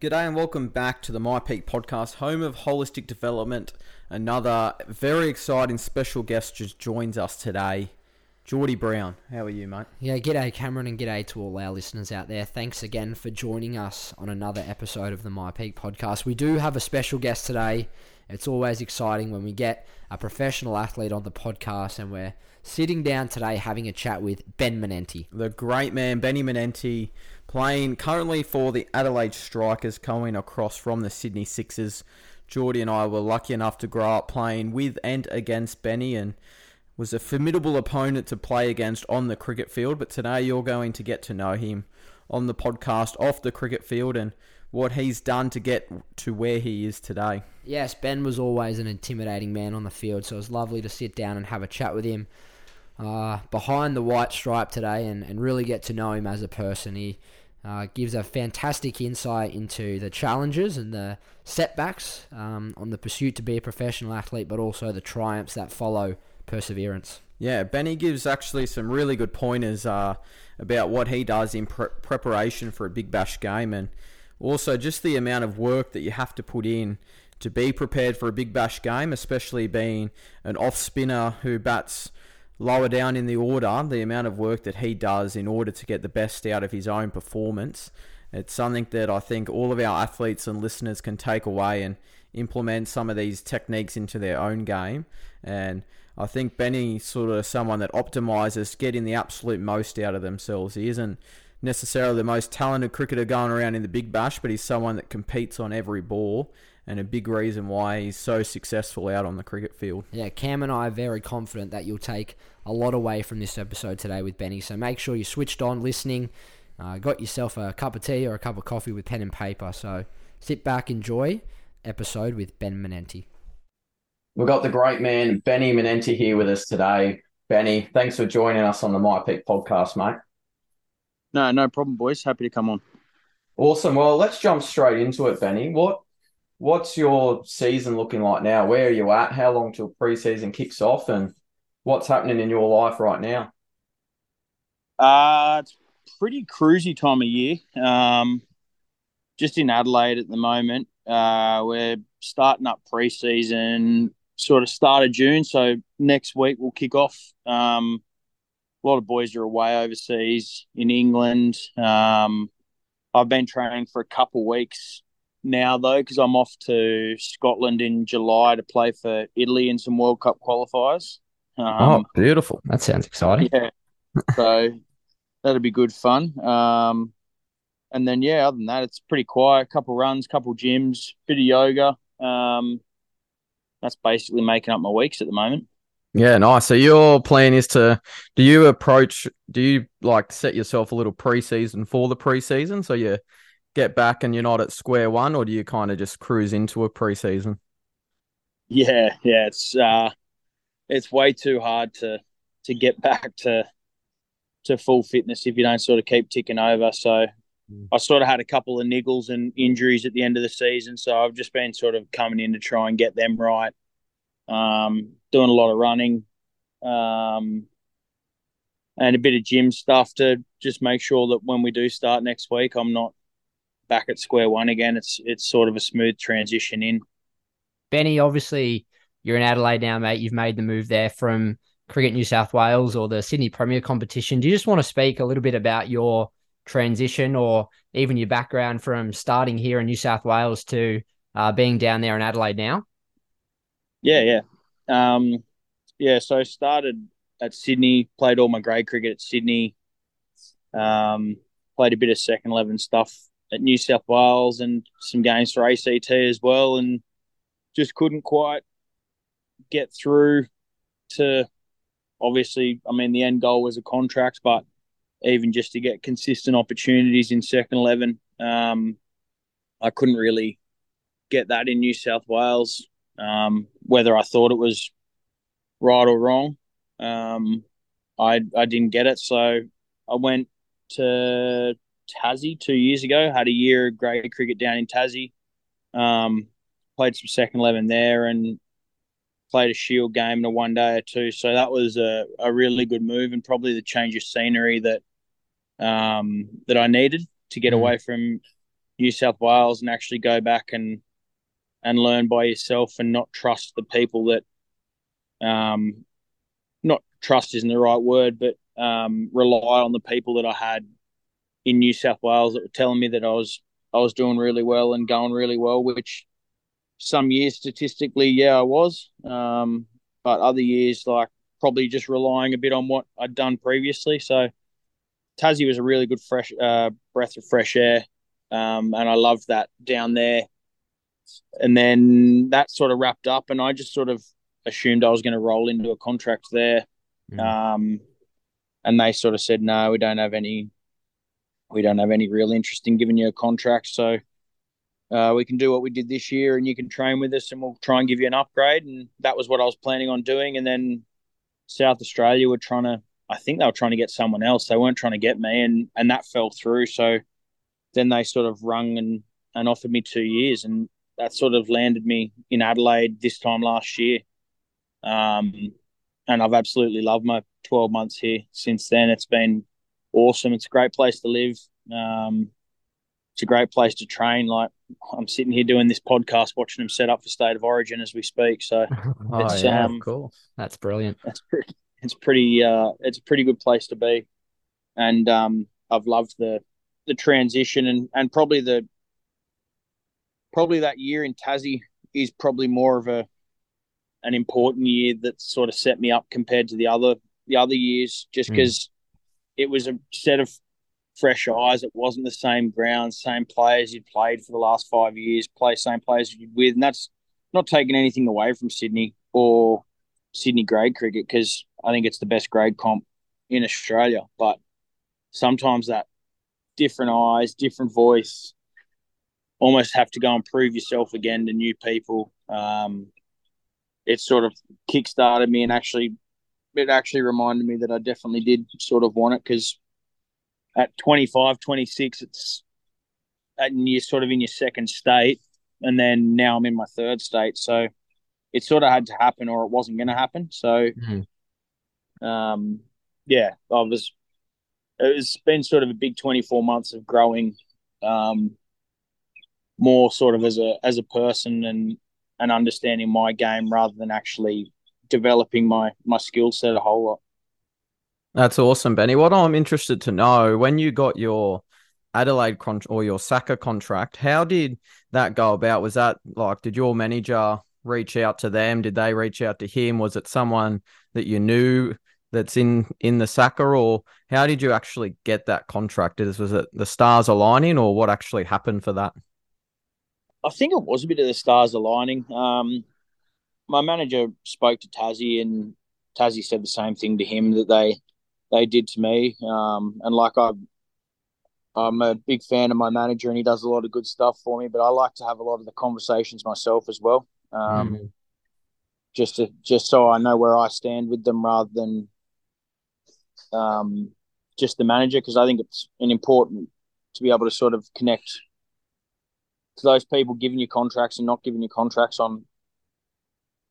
G'day and welcome back to the myPEAC podcast, home of holistic development. Another very exciting special guest just joins us today. Geordie Brown, how are you, mate? Yeah, g'day Cameron and g'day to all our listeners out there. Thanks again for joining us on another episode of the myPEAC podcast. We do have a special guest today. It's always exciting when we get a professional athlete on the podcast and we're sitting down today having a chat with Ben Manenti. The great man, Benny Manenti, playing currently for the Adelaide Strikers, coming across from the Sydney Sixers. Geordie and I were lucky enough to grow up playing with and against Benny and was a formidable opponent to play against on the cricket field. But today you're going to get to know him on the podcast off the cricket field and what he's done to get to where he is today. Yes, Ben was always an intimidating man on the field, so it was lovely to sit down and have a chat with him uh, behind the white stripe today and, and really get to know him as a person. He uh, gives a fantastic insight into the challenges and the setbacks um, on the pursuit to be a professional athlete, but also the triumphs that follow perseverance. Yeah, Benny gives actually some really good pointers uh, about what he does in pre- preparation for a Big Bash game and also just the amount of work that you have to put in to be prepared for a Big Bash game, especially being an off spinner who bats lower down in the order, the amount of work that he does in order to get the best out of his own performance. It's something that I think all of our athletes and listeners can take away and implement some of these techniques into their own game. And I think Benny sort of someone that optimizes getting the absolute most out of themselves. He isn't necessarily the most talented cricketer going around in the big bash, but he's someone that competes on every ball and a big reason why he's so successful out on the cricket field. Yeah, Cam and I are very confident that you'll take a lot away from this episode today with Benny. So make sure you switched on listening, uh, got yourself a cup of tea or a cup of coffee with pen and paper. So sit back, enjoy episode with Ben Manenti. We've got the great man, Benny Manenti, here with us today. Benny, thanks for joining us on the myPEAC podcast, mate. No, no problem, boys. Happy to come on. Awesome. Well, let's jump straight into it, Benny. What what's your season looking like now? Where are you at? How long till preseason kicks off, and what's happening in your life right now? Uh, it's pretty cruisy time of year. Um, just in Adelaide at the moment. Uh, we're starting up preseason sort of start of June. So next week we'll kick off. Um, a lot of boys are away overseas in England. Um, I've been training for a couple weeks now though because I'm off to Scotland in July to play for Italy in some World Cup qualifiers. Um, oh, beautiful! That sounds exciting. Yeah, so that'll be good fun. Um, and then yeah, other than that, it's pretty quiet. A couple runs, couple gyms, bit of yoga. Um, that's basically making up my weeks at the moment. Yeah, nice. So your plan is to do you approach do you like set yourself a little preseason for the preseason so you get back and you're not at square one or do you kind of just cruise into a preseason? Yeah, yeah, it's uh it's way too hard to to get back to to full fitness if you don't sort of keep ticking over. So. I sort of had a couple of niggles and injuries at the end of the season, so I've just been sort of coming in to try and get them right. Um, doing a lot of running, um, and a bit of gym stuff to just make sure that when we do start next week, I'm not back at square one again. It's it's sort of a smooth transition in. Benny, obviously you're in Adelaide now, mate. You've made the move there from Cricket New South Wales or the Sydney Premier competition. Do you just want to speak a little bit about your transition or even your background from starting here in New South Wales to uh, being down there in Adelaide now? Yeah, yeah. Um, yeah, so I started at Sydney, played all my grade cricket at Sydney, um, played a bit of second 11 stuff at New South Wales and some games for ACT as well, and just couldn't quite get through to obviously, I mean, the end goal was a contract, but even just to get consistent opportunities in second 11. Um, I couldn't really get that in New South Wales, um, whether I thought it was right or wrong. Um, I, I didn't get it. So I went to Tassie two years ago, had a year of grade cricket down in Tassie, um, played some second 11 there and played a shield game in a one day or two. So that was a, a really good move and probably the change of scenery that um, that I needed to get mm. away from New South Wales and actually go back and and learn by yourself and not trust the people that um not trust isn't the right word, but um, rely on the people that I had in New South Wales that were telling me that I was I was doing really well and going really well, which some years statistically, yeah, I was. Um, but other years, like probably just relying a bit on what I'd done previously. So Tassie was a really good fresh uh, breath of fresh air, um, and I loved that down there. And then that sort of wrapped up, and I just sort of assumed I was going to roll into a contract there. Mm. Um, and they sort of said, no, we don't have any, we don't have any real interest in giving you a contract. So uh, we can do what we did this year, and you can train with us, and we'll try and give you an upgrade. And that was what I was planning on doing. And then South Australia were trying to, I think they were trying to get someone else. They weren't trying to get me, and and that fell through. So then they sort of rung and and offered me two years, and that sort of landed me in Adelaide this time last year. Um, and I've absolutely loved my 12 months here since then. It's been awesome. It's a great place to live. Um, it's a great place to train. Like I'm sitting here doing this podcast, watching them set up for State of Origin as we speak. So oh, it's yeah, um, cool. That's brilliant. It's pretty. It's pretty. Uh, it's a pretty good place to be, and um, I've loved the the transition and and probably the probably that year in Tassie is probably more of a an important year that sort of set me up compared to the other the other years, just because mm. it was a set of fresh eyes. It wasn't the same ground, same players you'd played for the last five years, play same players you'd with, and that's not taking anything away from Sydney or Sydney grade cricket because I think it's the best grade comp in Australia. But sometimes that different eyes, different voice, almost have to go and prove yourself again to new people. Um, it sort of kick-started me and actually it actually reminded me that I definitely did sort of want it because at 25, 26, it's and you're sort of in your second state, and then now I'm in my third state. So it sort of had to happen, or it wasn't going to happen. So, mm-hmm. um, yeah, I was. It's been sort of a big 24 months of growing, um, more sort of as a as a person and and understanding my game rather than actually developing my my skill set a whole lot. That's awesome, Benny. What I'm interested to know when you got your Adelaide con- or your SACA contract, how did that go about? Was that like did your manager reach out to them? Did they reach out to him? Was it someone that you knew that's in in the SACA, or how did you actually get that contract? Was it the stars aligning, or what actually happened for that? I think it was a bit of the stars aligning. Um, my manager spoke to Tassie, and Tassie said the same thing to him that they they did to me. Um, and like I, I'm a big fan of my manager, and he does a lot of good stuff for me. But I like to have a lot of the conversations myself as well, um, mm. just to just so I know where I stand with them, rather than um, just the manager, because I think it's an important to be able to sort of connect to those people giving you contracts and not giving you contracts on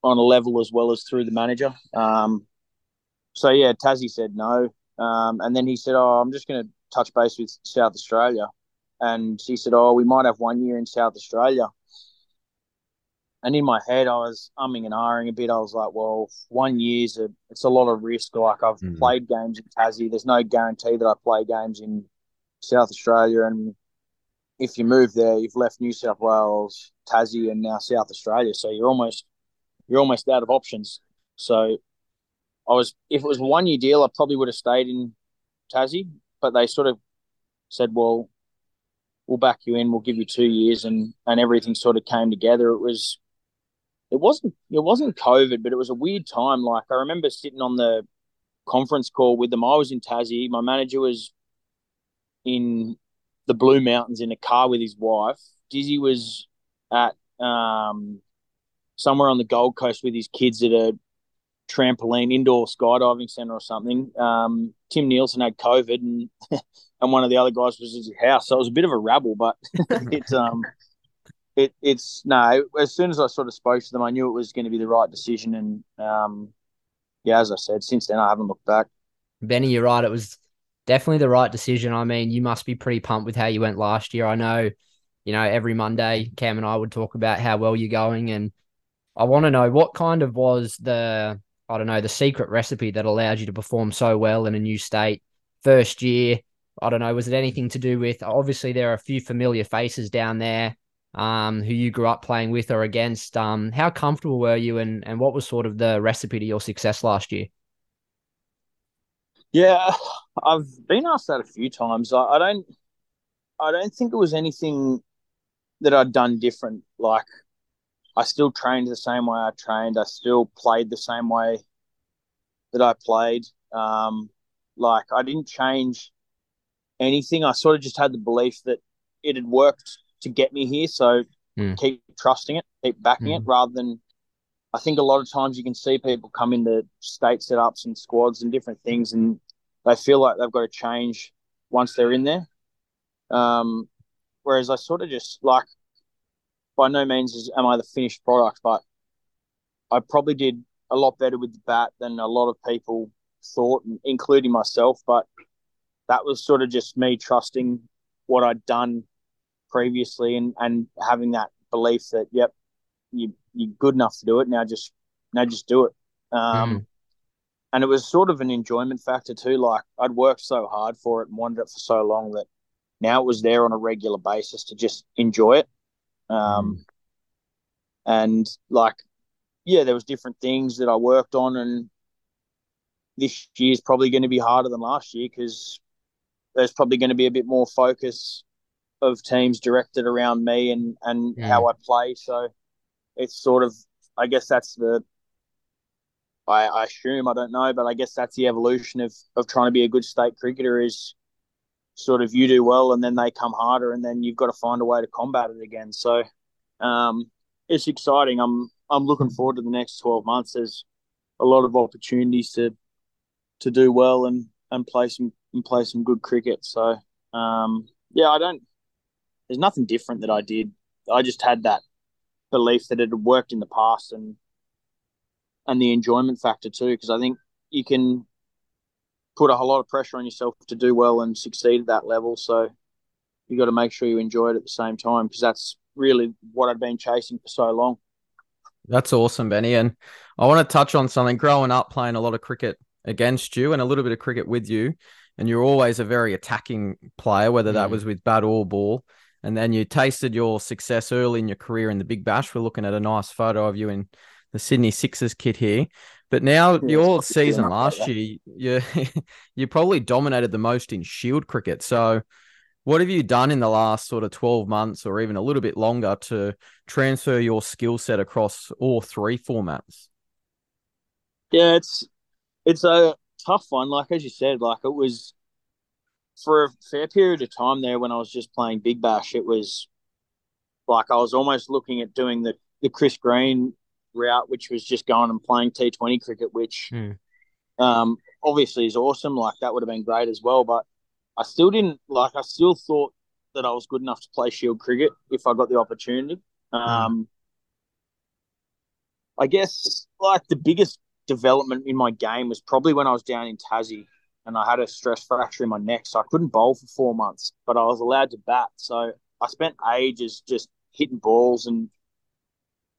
on a level as well as through the manager. Um, so yeah, Tassie said no, um, and then he said, "Oh, I'm just going to touch base with South Australia," and he said, "Oh, we might have one year in South Australia." And in my head, I was umming and ahhing a bit. I was like, "Well, one year's a it's a lot of risk. Like I've mm. played games in Tassie. There's no guarantee that I play games in South Australia, and if you move there, you've left New South Wales, Tassie, and now South Australia. So you're almost you're almost out of options. So I was if it was a one year deal, I probably would have stayed in Tassie, but they sort of said, "Well, we'll back you in. We'll give you two years," and and everything sort of came together. It was it wasn't it wasn't COVID, but it was a weird time. Like I remember sitting on the conference call with them. I was in Tassie. My manager was in the Blue Mountains in a car with his wife. Dizzy was at um, somewhere on the Gold Coast with his kids at a trampoline indoor skydiving center or something. Um, Tim Nielsen had COVID, and and one of the other guys was at his house, so it was a bit of a rabble. But it's um, it it's no. As soon as I sort of spoke to them, I knew it was going to be the right decision, and um, yeah, as I said, since then I haven't looked back. Benny, you're right. It was definitely the right decision. I mean, you must be pretty pumped with how you went last year. I know you know, every Monday, Cam and I would talk about how well you're going. And I want to know what kind of was the, I don't know, the secret recipe that allowed you to perform so well in a new state first year. I don't know, was it anything to do with, obviously, there are a few familiar faces down there um, who you grew up playing with or against. Um, how comfortable were you and, and what was sort of the recipe to your success last year? Yeah, I've been asked that a few times. I, I don't, I don't think it was anything that I'd done different. Like I still trained the same way I trained. I still played the same way that I played. Um, like I didn't change anything. I sort of just had the belief that it had worked to get me here. So mm. keep trusting it, keep backing mm. it, hmm. rather than. I think a lot of times you can see people come into state setups and squads and different things, and they feel like they've got to change once they're in there. Um, Whereas I sort of just like, by no means is, am I the finished product, but I probably did a lot better with the bat than a lot of people thought, including myself. But that was sort of just me trusting what I'd done previously and, and having that belief that, yep, you, you're good enough to do it. Now just, now just do it. Um, mm. And it was sort of an enjoyment factor too. Like I'd worked so hard for it and wanted it for so long that now it was there on a regular basis to just enjoy it. Um, mm. And like, yeah, there was different things that I worked on, and this year's probably going to be harder than last year because there's probably going to be a bit more focus of teams directed around me and and mm. how I play. So it's sort of, I guess that's the. I, I assume I don't know, but I guess that's the evolution of of trying to be a good state cricketer is sort of you do well and then they come harder and then you've got to find a way to combat it again. So um, it's exciting. I'm I'm looking forward to the next 12 months. There's a lot of opportunities to to do well and and play some and play some good cricket. So um, yeah, I don't. There's nothing different that I did. I just had that belief that it had worked in the past and and the enjoyment factor too. Because I think you can put a whole lot of pressure on yourself to do well and succeed at that level. So you got to make sure you enjoy it at the same time because that's really what I'd been chasing for so long. That's awesome, Benny. And I want to touch on something. Growing up, playing a lot of cricket against you and a little bit of cricket with you, and you're always a very attacking player, whether that mm. was with bat or ball. And then you tasted your success early in your career in the Big Bash. We're looking at a nice photo of you in the Sydney Sixers kit here. But now yeah, your season last year, you you probably dominated the most in Shield cricket. So, what have you done in the last sort of twelve months, or even a little bit longer, to transfer your skill set across all three formats? Yeah, it's it's a tough one. Like as you said, like it was for a fair period of time there when I was just playing Big Bash. It was like I was almost looking at doing the the Chris Green route, which was just going and playing T20 cricket, which mm. um, obviously is awesome. Like that would have been great as well. But I still didn't like. I still thought that I was good enough to play Shield cricket if I got the opportunity. Hmm. Um, mm. I guess like the biggest development in my game was probably when I was down in Tassie and I had a stress fracture in my neck, so I couldn't bowl for four months, but I was allowed to bat. So I spent ages just hitting balls and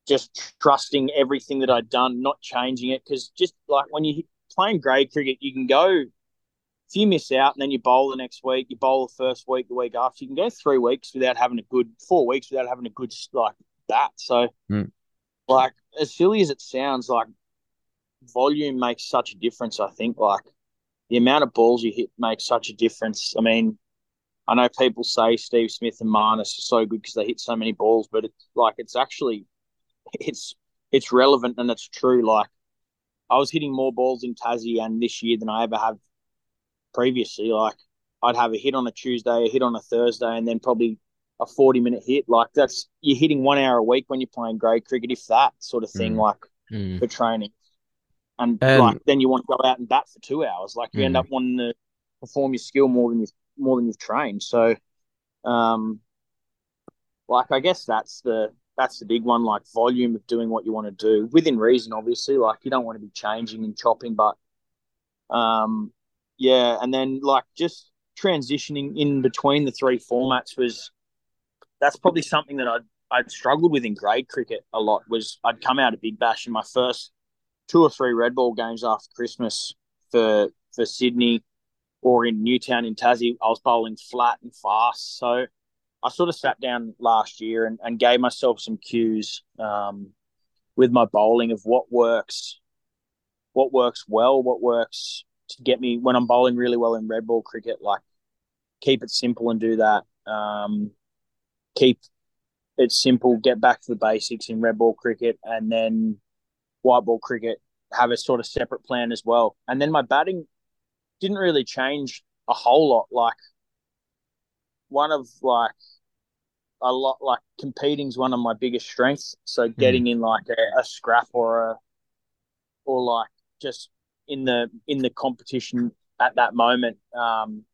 just trusting everything that I'd done, not changing it. Because just like when you're playing grade cricket, you can go, if you miss out and then you bowl the next week, you bowl the first week, the week after, you can go three weeks without having a good, four weeks without having a good, like, bat. So, mm. like, as silly as it sounds, like, volume makes such a difference, I think. Like, the amount of balls you hit makes such a difference. I mean, I know people say Steve Smith and Marnus are so good because they hit so many balls, but it's like it's actually it's it's relevant and it's true. Like I was hitting more balls in Tassie and this year than I ever have previously. Like I'd have a hit on a Tuesday, a hit on a Thursday, and then probably a forty minute hit. Like that's you're hitting one hour a week when you're playing grade cricket, if that sort of thing. Mm. Like mm. for training, and, and, like then you want to go out and bat for two hours. Like you mm. end up wanting to perform your skill more than you more than you've trained. So, um, like I guess that's the that's the big one, like volume of doing what you want to do within reason, obviously. Like you don't want to be changing and chopping, but um, yeah, and then like just transitioning in between the three formats was that's probably something that I'd I'd struggled with in grade cricket a lot. Was I'd come out of Big Bash in my first two or three red ball games after Christmas for for Sydney or in New Town in Tassie. I was bowling flat and fast, so I sort of sat down last year and, and gave myself some cues um, with my bowling of what works, what works well, what works to get me when I'm bowling really well in red ball cricket. Like keep it simple and do that. Um, keep it simple, get back to the basics in red ball cricket, and then white ball cricket have a sort of separate plan as well. And then my batting didn't really change a whole lot. Like one of like a lot like competing is one of my biggest strengths. So hmm. getting mm. in like a, a, scrap or a or like just in the in the competition at that moment um,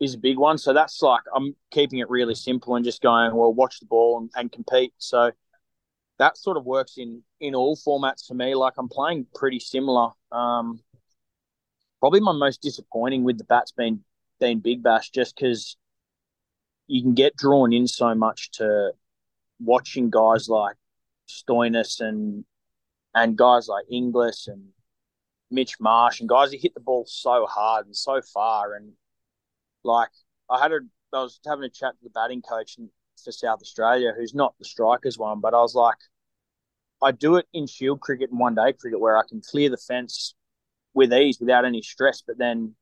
is a big one. So that's like I'm keeping it really simple and just going well, watch the ball and, and compete. So that sort of works in in all formats for me. Like I'm playing pretty similar. Um, probably my most disappointing with the bats being being Big Bash, just because you can get drawn in so much to watching guys like Stoinis and and guys like Inglis and Mitch Marsh and guys who hit the ball so hard and so far and like I had a I was having a chat to the batting coach for South Australia who's not the strikers one but I was like I do it in shield cricket and one day cricket where I can clear the fence with ease without any stress but then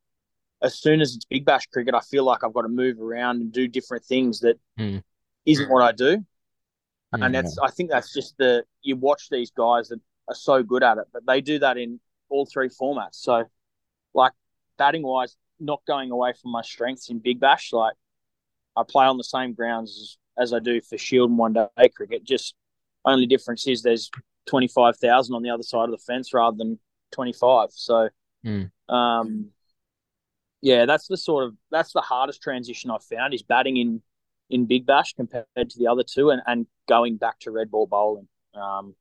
as soon as it's big bash cricket, I feel like I've got to move around and do different things that mm. not what I do. Mm, and that's. I think that's just the, you watch these guys that are so good at it, but they do that in all three formats. So, like batting wise, not going away from my strengths in big bash, like I play on the same grounds as, as I do for Shield and one day cricket. Just only difference is there's 25,000 on the other side of the fence rather than 25. So, mm. um, yeah, that's the sort of that's the hardest transition I've found is batting in in Big Bash compared to the other two, and, and going back to red ball bowling. Um,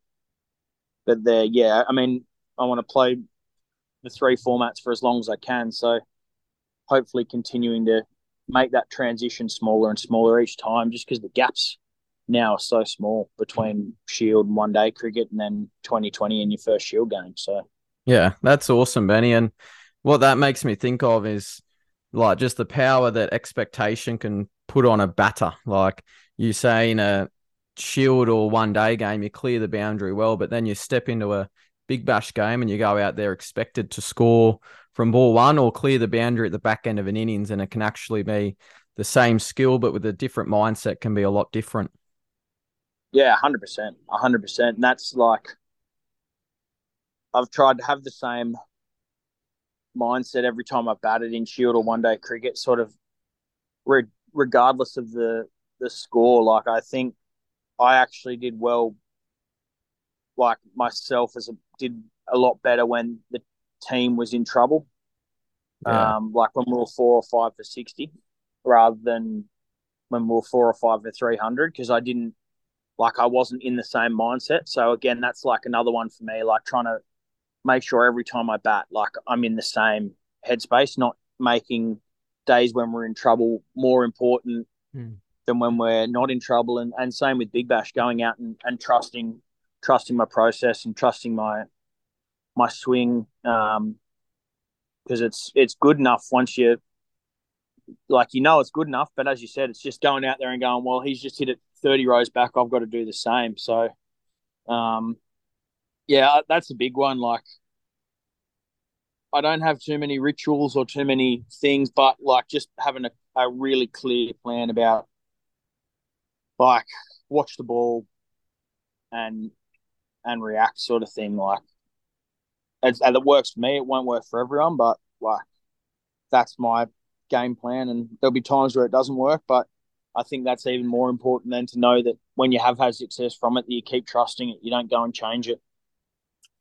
but there, yeah, I mean, I want to play the three formats for as long as I can. So hopefully, continuing to make that transition smaller and smaller each time, just because the gaps now are so small between Shield and one day cricket, and then 2020 in your first Shield game. So yeah, that's awesome, Benny, and what that makes me think of is like just the power that expectation can put on a batter. Like you say in a shield or one day game, you clear the boundary well, but then you step into a big bash game and you go out there expected to score from ball one or clear the boundary at the back end of an innings, and it can actually be the same skill, but with a different mindset, can be a lot different. Yeah, hundred percent, hundred percent. And that's like I've tried to have the same mindset every time I've batted in Shield or one day cricket, sort of re- regardless of the the score. Like I think I actually did well, like myself as a did a lot better when the team was in trouble. Yeah. Um, like when we were four or five for sixty, rather than when we were four or five for three hundred, because I didn't like I wasn't in the same mindset. So again, that's like another one for me, like trying to make sure every time I bat, like I'm in the same headspace, not making days when we're in trouble more important mm. than when we're not in trouble. And, and same with Big Bash, going out and, and trusting trusting my process and trusting my my swing. Um, because it's it's good enough once you like you know it's good enough, but as you said, it's just going out there and going, well, he's just hit it 30 rows back. I've got to do the same. So um yeah, that's a big one. Like, I don't have too many rituals or too many things, but like just having a, a really clear plan about like watch the ball and and react sort of thing. Like, it's, and it works for me. It won't work for everyone, but like that's my game plan. And there'll be times where it doesn't work, but I think that's even more important than to know that when you have had success from it, that you keep trusting it. You don't go and change it.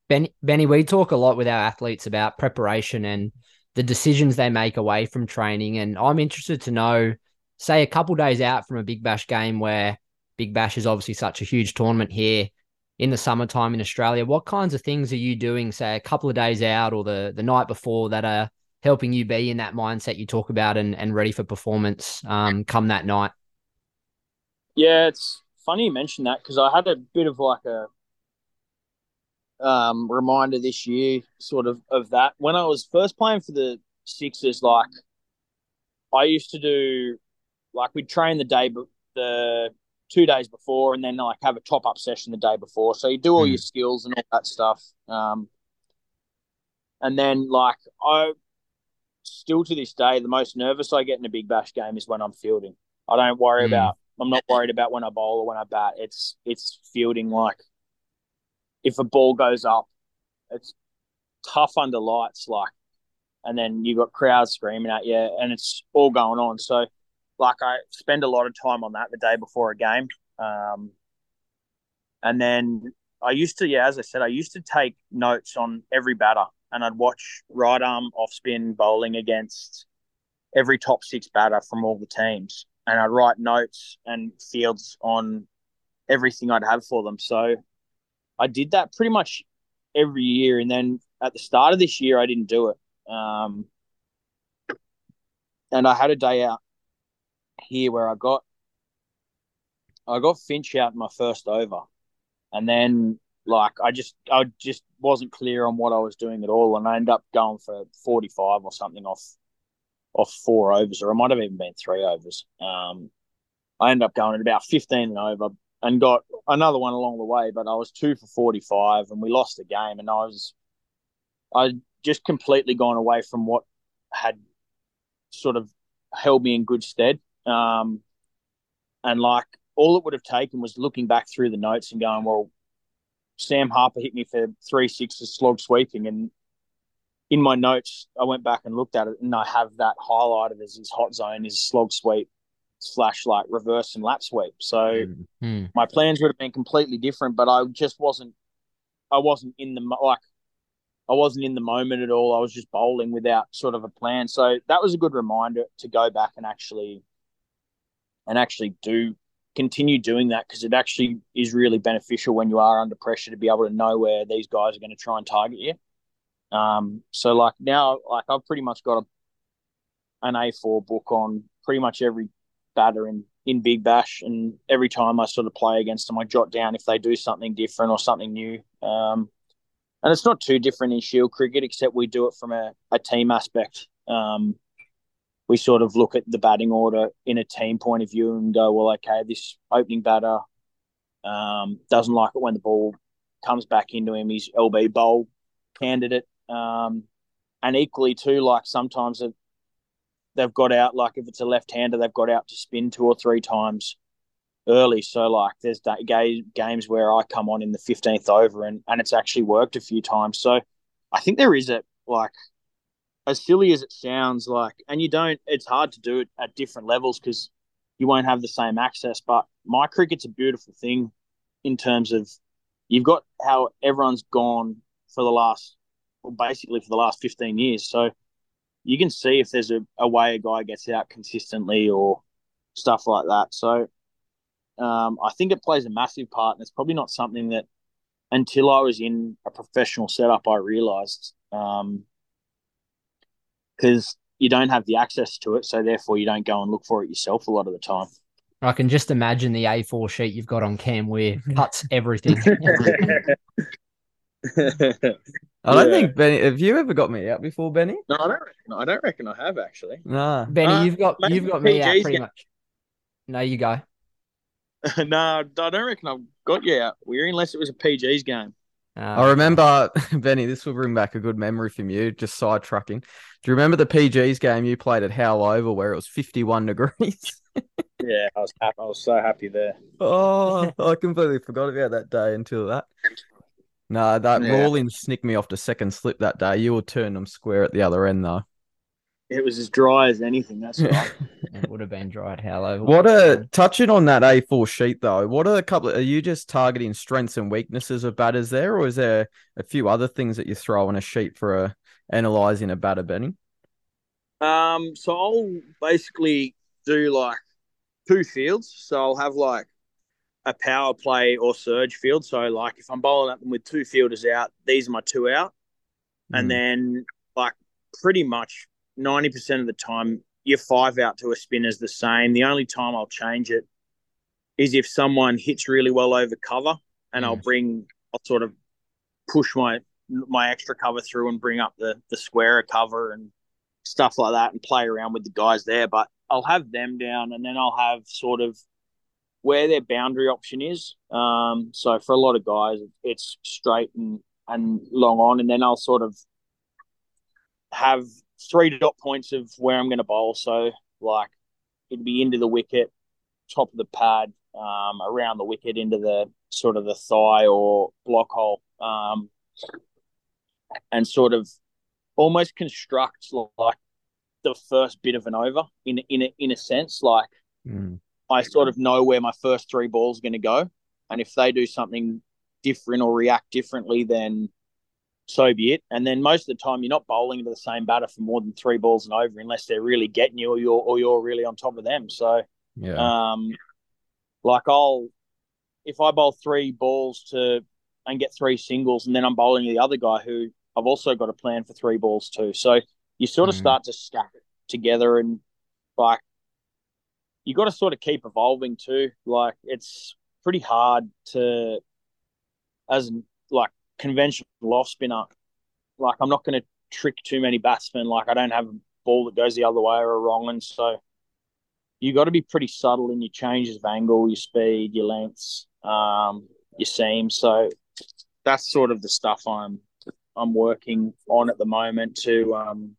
Benny, Benny, we talk a lot with our athletes about preparation and the decisions they make away from training. And I'm interested to know, say, a couple days out from a Big Bash game where Big Bash is obviously such a huge tournament here in the summertime in Australia. What kinds of things are you doing, say, a couple of days out or the, the night before that are helping you be in that mindset you talk about and, and ready for performance um, come that night? Yeah, it's funny you mentioned that because I had a bit of like a um, reminder this year, sort of, of that. When I was first playing for the Sixers, like I used to do, like we'd train the day, but the two days before, and then like have a top up session the day before. So you do all mm. your skills and all that stuff. Um, and then like I still to this day, the most nervous I get in a big bash game is when I'm fielding. I don't worry mm. about. I'm not worried about when I bowl or when I bat. It's it's fielding. Like if a ball goes up, it's tough under lights. Like, and then you got crowds screaming at you, and it's all going on. So, like, I spend a lot of time on that the day before a game. Um, and then I used to, yeah, as I said, I used to take notes on every batter and I'd watch right arm off spin bowling against every top six batter from all the teams, and I'd write notes and fields on everything I'd have for them. So I did that pretty much every year, and then at the start of this year, I didn't do it. Um, and I had a day out here where I got I got Finch out in my first over, and then like I just I just wasn't clear on what I was doing at all, and I ended up going for forty five or something off off four overs, or it might have even been three overs. Um, I ended up going at about fifteen and over, and got another one along the way, but I was two for forty five, and we lost the game, and I was I just completely gone away from what had sort of held me in good stead. Um, and like all it would have taken was looking back through the notes and going, well, Sam Harper hit me for three sixes slog sweeping, and in my notes, I went back and looked at it, and I have that highlighted as his hot zone, his slog sweep slash like reverse and lap sweep. So mm-hmm. my plans would have been completely different, but I just wasn't. I wasn't in the like. I wasn't in the moment at all. I was just bowling without sort of a plan. So that was a good reminder to go back and actually and actually do continue doing that because it actually is really beneficial when you are under pressure to be able to know where these guys are going to try and target you. Um, so like now, like I've pretty much got a, an A4 book on pretty much every batter in, in Big Bash, and every time I sort of play against them, I jot down if they do something different or something new. Um, and it's not too different in Shield cricket, except we do it from a, a team aspect. Um, we sort of look at the batting order in a team point of view and go, well, okay, this opening batter um, doesn't like it when the ball comes back into him. He's LBW candidate. Um, and equally, too, like sometimes they've got out, like if it's a left hander, they've got out to spin two or three times early. So, like, there's games where I come on in the 15th over and, and it's actually worked a few times. So, I think there is a, like, as silly as it sounds, like, and you don't, it's hard to do it at different levels because you won't have the same access. But MyCricket's a beautiful thing in terms of you've got how everyone's gone for the last, well, basically for the last 15 years. So you can see if there's a, a way a guy gets out consistently or stuff like that. So um, I think it plays a massive part. And it's probably not something that until I was in a professional setup, I realized. Um, because you don't have the access to it, so therefore you don't go and look for it yourself a lot of the time. I can just imagine the A4 sheet you've got on Cam Weir cuts everything. I don't yeah. think Benny. Have you ever got me out before, Benny? No, I don't. Reckon, I don't reckon I have actually. No, Benny, uh, you've got you've got me out pretty much. No, you go. no, I don't reckon I've got you out. We're unless it was a PG's game. Uh, I remember, Benny, this will bring back a good memory from you, just sidetracking. Do you remember the PG's game you played at Howell Oval where it was 51 degrees? yeah, I was happy. I was so happy there. Oh, I completely forgot about that day until that. No, that yeah. Rawlings snicked me off the second slip that day. You will turn them square at the other end, though. It was as dry as anything. That's right. it would have been dry at Howell. What a touching on that A4 sheet though. What are a couple? Of, are you just targeting strengths and weaknesses of batters there, or is there a few other things that you throw on a sheet for a, analyzing a batter, Benny? Um, so I'll basically do like two fields. So I'll have like a power play or surge field. So like if I'm bowling at them with two fielders out, these are my two out, mm. and then like pretty much 90% of the time, your five out to a spin is the same. The only time I'll change it is if someone hits really well over cover, and I'll bring, I'll sort of push my my extra cover through and bring up the the squarer cover and stuff like that, and play around with the guys there. But I'll have them down, and then I'll have sort of where their boundary option is. Um, so for a lot of guys, it's straight and and long on, and then I'll sort of have three dot points of where I'm going to bowl. So like it'd be into the wicket, top of the pad, um, around the wicket, into the sort of the thigh or block hole, um, and sort of almost construct like the first bit of an over in in a, in a sense. Like Mm. I sort of know where my first three balls are going to go, and if they do something different or react differently, then so be it. And then most of the time, you're not bowling into the same batter for more than three balls and over, unless they're really getting you or you're or you're really on top of them. So, Yeah. um, like I'll if I bowl three balls to and get three singles, and then I'm bowling the other guy who I've also got a plan for three balls too. So you sort of Mhm. start to stack it together, and like you got to sort of keep evolving too. Like it's pretty hard to as like conventional off spinner. Like I'm not going to trick too many batsmen. Like I don't have a ball that goes the other way or a wrong, and so you got to be pretty subtle in your changes of angle, your speed, your lengths, um, your seam. So that's sort of the stuff I'm I'm working on at the moment to um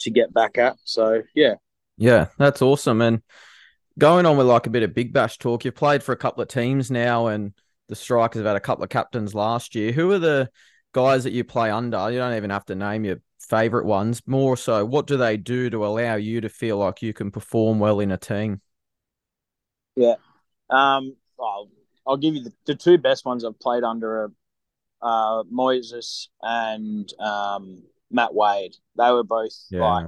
to get back at. So yeah, Yeah, that's awesome. And going on with like a bit of Big Bash talk, you've played for a couple of teams now, and the Strikers have had a couple of captains last year. Who are the guys that you play under? You don't even have to name your favorite ones. More so, what do they do to allow you to feel like you can perform well in a team? Yeah, um, I'll, I'll give you the, the two best ones I've played under are uh, Moises and um, Matt Wade. They were both Yeah. like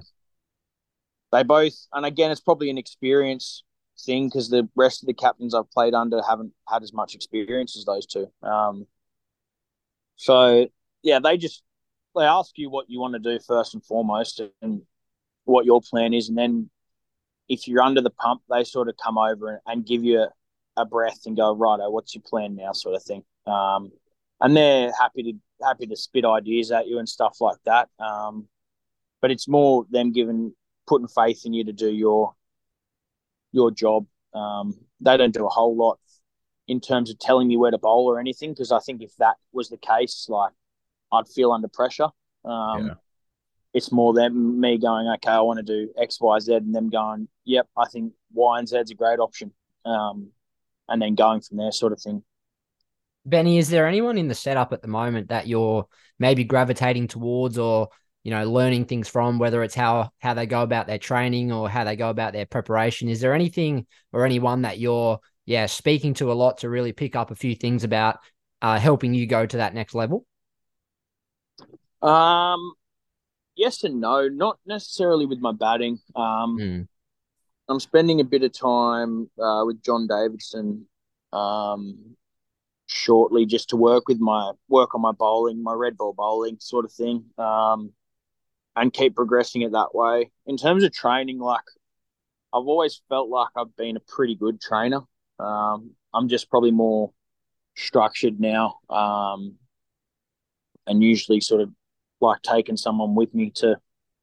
they both, and again, it's probably an experience thing because the rest of the captains I've played under haven't had as much experience as those two. Um, so yeah, they just they ask you what you want to do first and foremost, and what your plan is, and then if you're under the pump, they sort of come over and, and give you a, a breath and go, righto, what's your plan now, sort of thing. Um, and they're happy to happy to spit ideas at you and stuff like that. Um, but it's more them giving putting faith in you to do your your job. Um, they don't do a whole lot in terms of telling me where to bowl or anything because I think if that was the case, like I'd feel under pressure. Um, Yeah. It's more them me going, okay, I want to do X, Y, Z, and them going, yep, I think Y and Z's a great option, um, and then going from there, sort of thing. Benny, is there anyone in the setup at the moment that you're maybe gravitating towards or you know learning things from whether it's how how they go about their training or how they go about their preparation is there anything or anyone that you're yeah speaking to a lot to really pick up a few things about uh, helping you go to that next level Um, yes and no, not necessarily with my batting. Um, Mm. I'm spending a bit of time uh, with John Davison um, shortly just to work with my work on my bowling, my red ball bowling sort of thing, um, and keep progressing it that way. In terms of training, like I've always felt like I've been a pretty good trainer. Um, I'm just probably more structured now, um, and usually sort of like taking someone with me to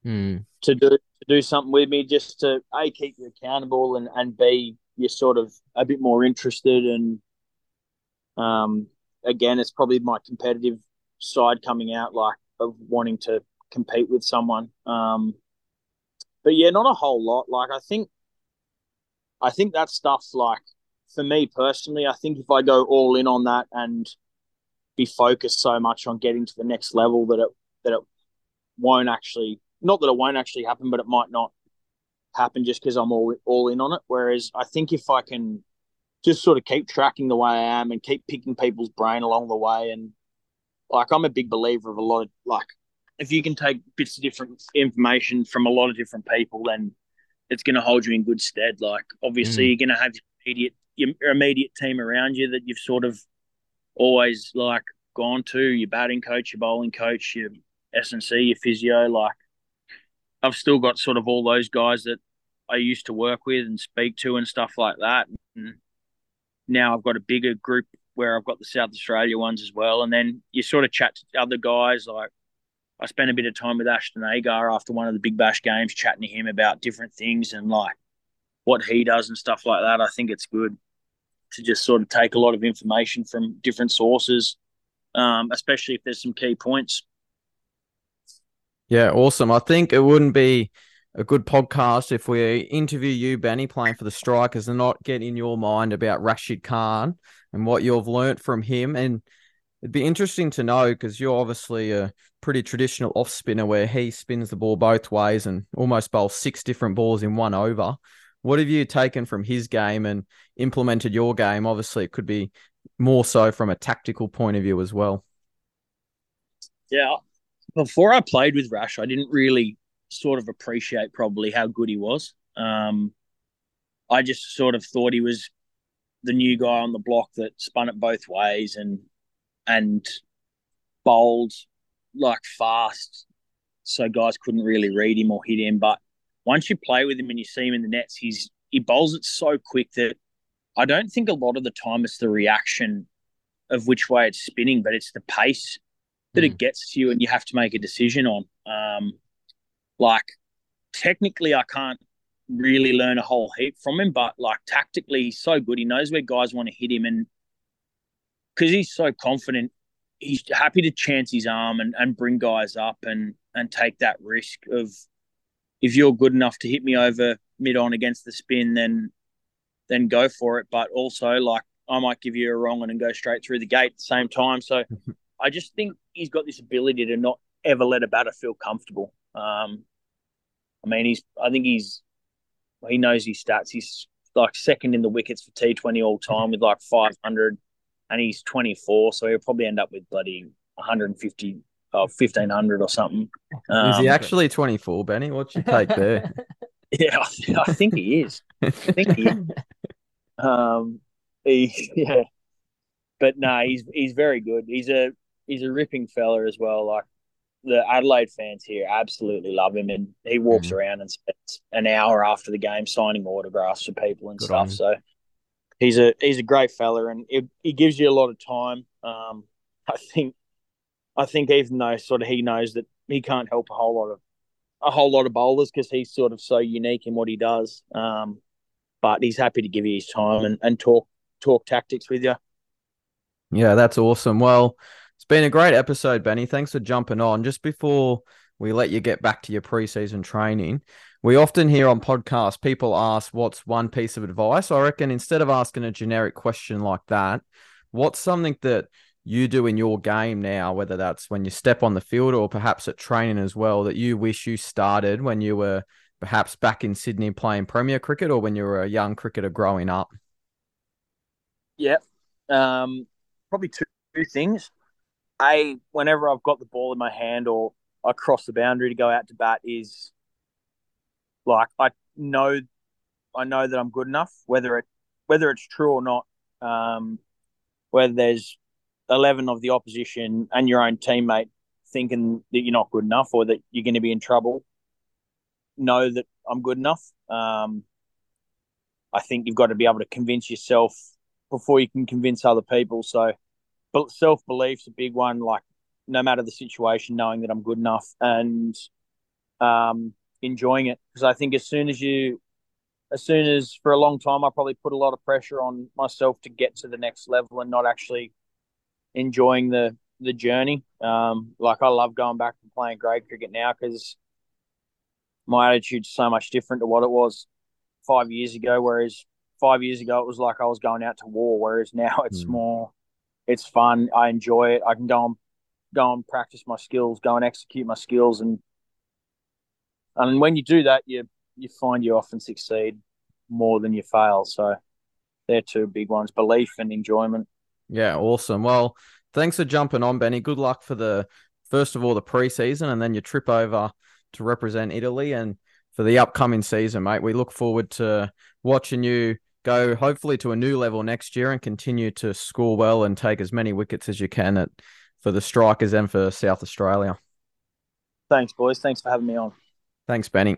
Mm. to do to do something with me just to a keep you accountable and and b you're sort of a bit more interested and um again it's probably my competitive side coming out like of wanting to compete with someone um but yeah not a whole lot like i think i think that stuff like for me personally i think if i go all in on that and be focused so much on getting to the next level that it that it won't actually not that it won't actually happen, but it might not happen just because I'm all all in on it. Whereas I think if I can just sort of keep tracking the way I am and keep picking people's brain along the way, and like I'm a big believer of a lot of like if you can take bits of different information from a lot of different people, then it's going to hold you in good stead. Like obviously Mm. you're going to have your immediate your immediate team around you that you've sort of always like gone to your batting coach, your bowling coach, your S and C, your physio. Like I've still got sort of all those guys that I used to work with and speak to and stuff like that. And now I've got a bigger group where I've got the South Australia ones as well. And then you sort of chat to other guys. Like I spent a bit of time with Ashton Agar after one of the Big Bash games, chatting to him about different things and like what he does and stuff like that. I think it's good to just sort of take a lot of information from different sources, um, especially if there's some key points. Yeah, awesome. I think it wouldn't be a good podcast if we interview you, Benny, playing for the Strikers, and not get in your mind about Rashid Khan and what you've learnt from him. And it'd be interesting to know because you're obviously a pretty traditional off spinner where he spins the ball both ways and almost bowls six different balls in one over. What have you taken from his game and implemented your game? Obviously, it could be more so from a tactical point of view as well. Yeah. Before I played with Rash, I didn't really sort of appreciate probably how good he was. Um, I just sort of thought he was the new guy on the block that spun it both ways and and bowled like fast, so guys couldn't really read him or hit him. But once you play with him and you see him in the nets, he's he bowls it so quick that I don't think a lot of the time it's the reaction of which way it's spinning, but it's the pace that mm. it gets to you, and you have to make a decision on. Um, like technically, I can't really learn a whole heap from him, but like tactically, he's so good. He knows where guys want to hit him, and because he's so confident, he's happy to chance his arm and, and bring guys up and and take that risk of if you're good enough to hit me over mid on against the spin, then then go for it. But also, like I might give you a wrong one and go straight through the gate at the same time. So I just think he's got this ability to not ever let a batter feel comfortable. Um, I mean, he's. I think he's. He knows his stats. He's like second in the wickets for T Twenty all time with like five hundred, and he's twenty four. So he'll probably end up with bloody one hundred and fifty or fifteen hundred or something. Um, is he um, actually twenty four, Benny? What's your take there? yeah, I, I, think he is. I think he. Is. Um, he yeah, but no, he's he's very good. He's a he's a ripping fella as well. Like the Adelaide fans here absolutely love him, and he walks mm-hmm. around and spends an hour after the game signing autographs for people and Good stuff. So he's a he's a great fella, and it, he gives you a lot of time. Um, I think I think even though sort of he knows that he can't help a whole lot of a whole lot of bowlers because he's sort of so unique in what he does. Um, but he's happy to give you his time and, and talk talk tactics with you. Yeah, that's awesome. Well, it's been a great episode, Benny. Thanks for jumping on. Just before we let you get back to your preseason training, we often hear on podcasts people ask, What's one piece of advice? I reckon instead of asking a generic question like that, what's something that you do in your game now, whether that's when you step on the field or perhaps at training as well, that you wish you started when you were perhaps back in Sydney playing Premier cricket or when you were a young cricketer growing up? Yeah, Um, probably two, two things a whenever I've got the ball in my hand or I cross the boundary to go out to bat is like I know I know that I'm good enough, whether it whether it's true or not. Um, whether there's eleven of the opposition and your own teammate thinking that you're not good enough or that you're going to be in trouble, know that I'm good enough. Um, I think you've got to be able to convince yourself before you can convince other people. So but self belief's a big one. Like no matter the situation, knowing that I'm good enough and um, enjoying it. Because I think as soon as you, as soon as for a long time, I probably put a lot of pressure on myself to get to the next level and not actually enjoying the the journey. Um, like I love going back and playing grade cricket now because my attitude's so much different to what it was five years ago. Whereas five years ago, it was like I was going out to war. Whereas now it's mm. more it's fun. I enjoy it. I can go and go and practice my skills, go and execute my skills, and and when you do that, you you find you often succeed more than you fail. So they're two big ones: belief and enjoyment. Yeah, awesome. Well, thanks for jumping on, Benny. Good luck for the first of all the preseason, and then your trip over to represent Italy, and for the upcoming season, mate. We look forward to watching you go hopefully to a new level next year and continue to score well and take as many wickets as you can at, for the strikers and for South Australia. Thanks, boys. Thanks for having me on. Thanks, Benny.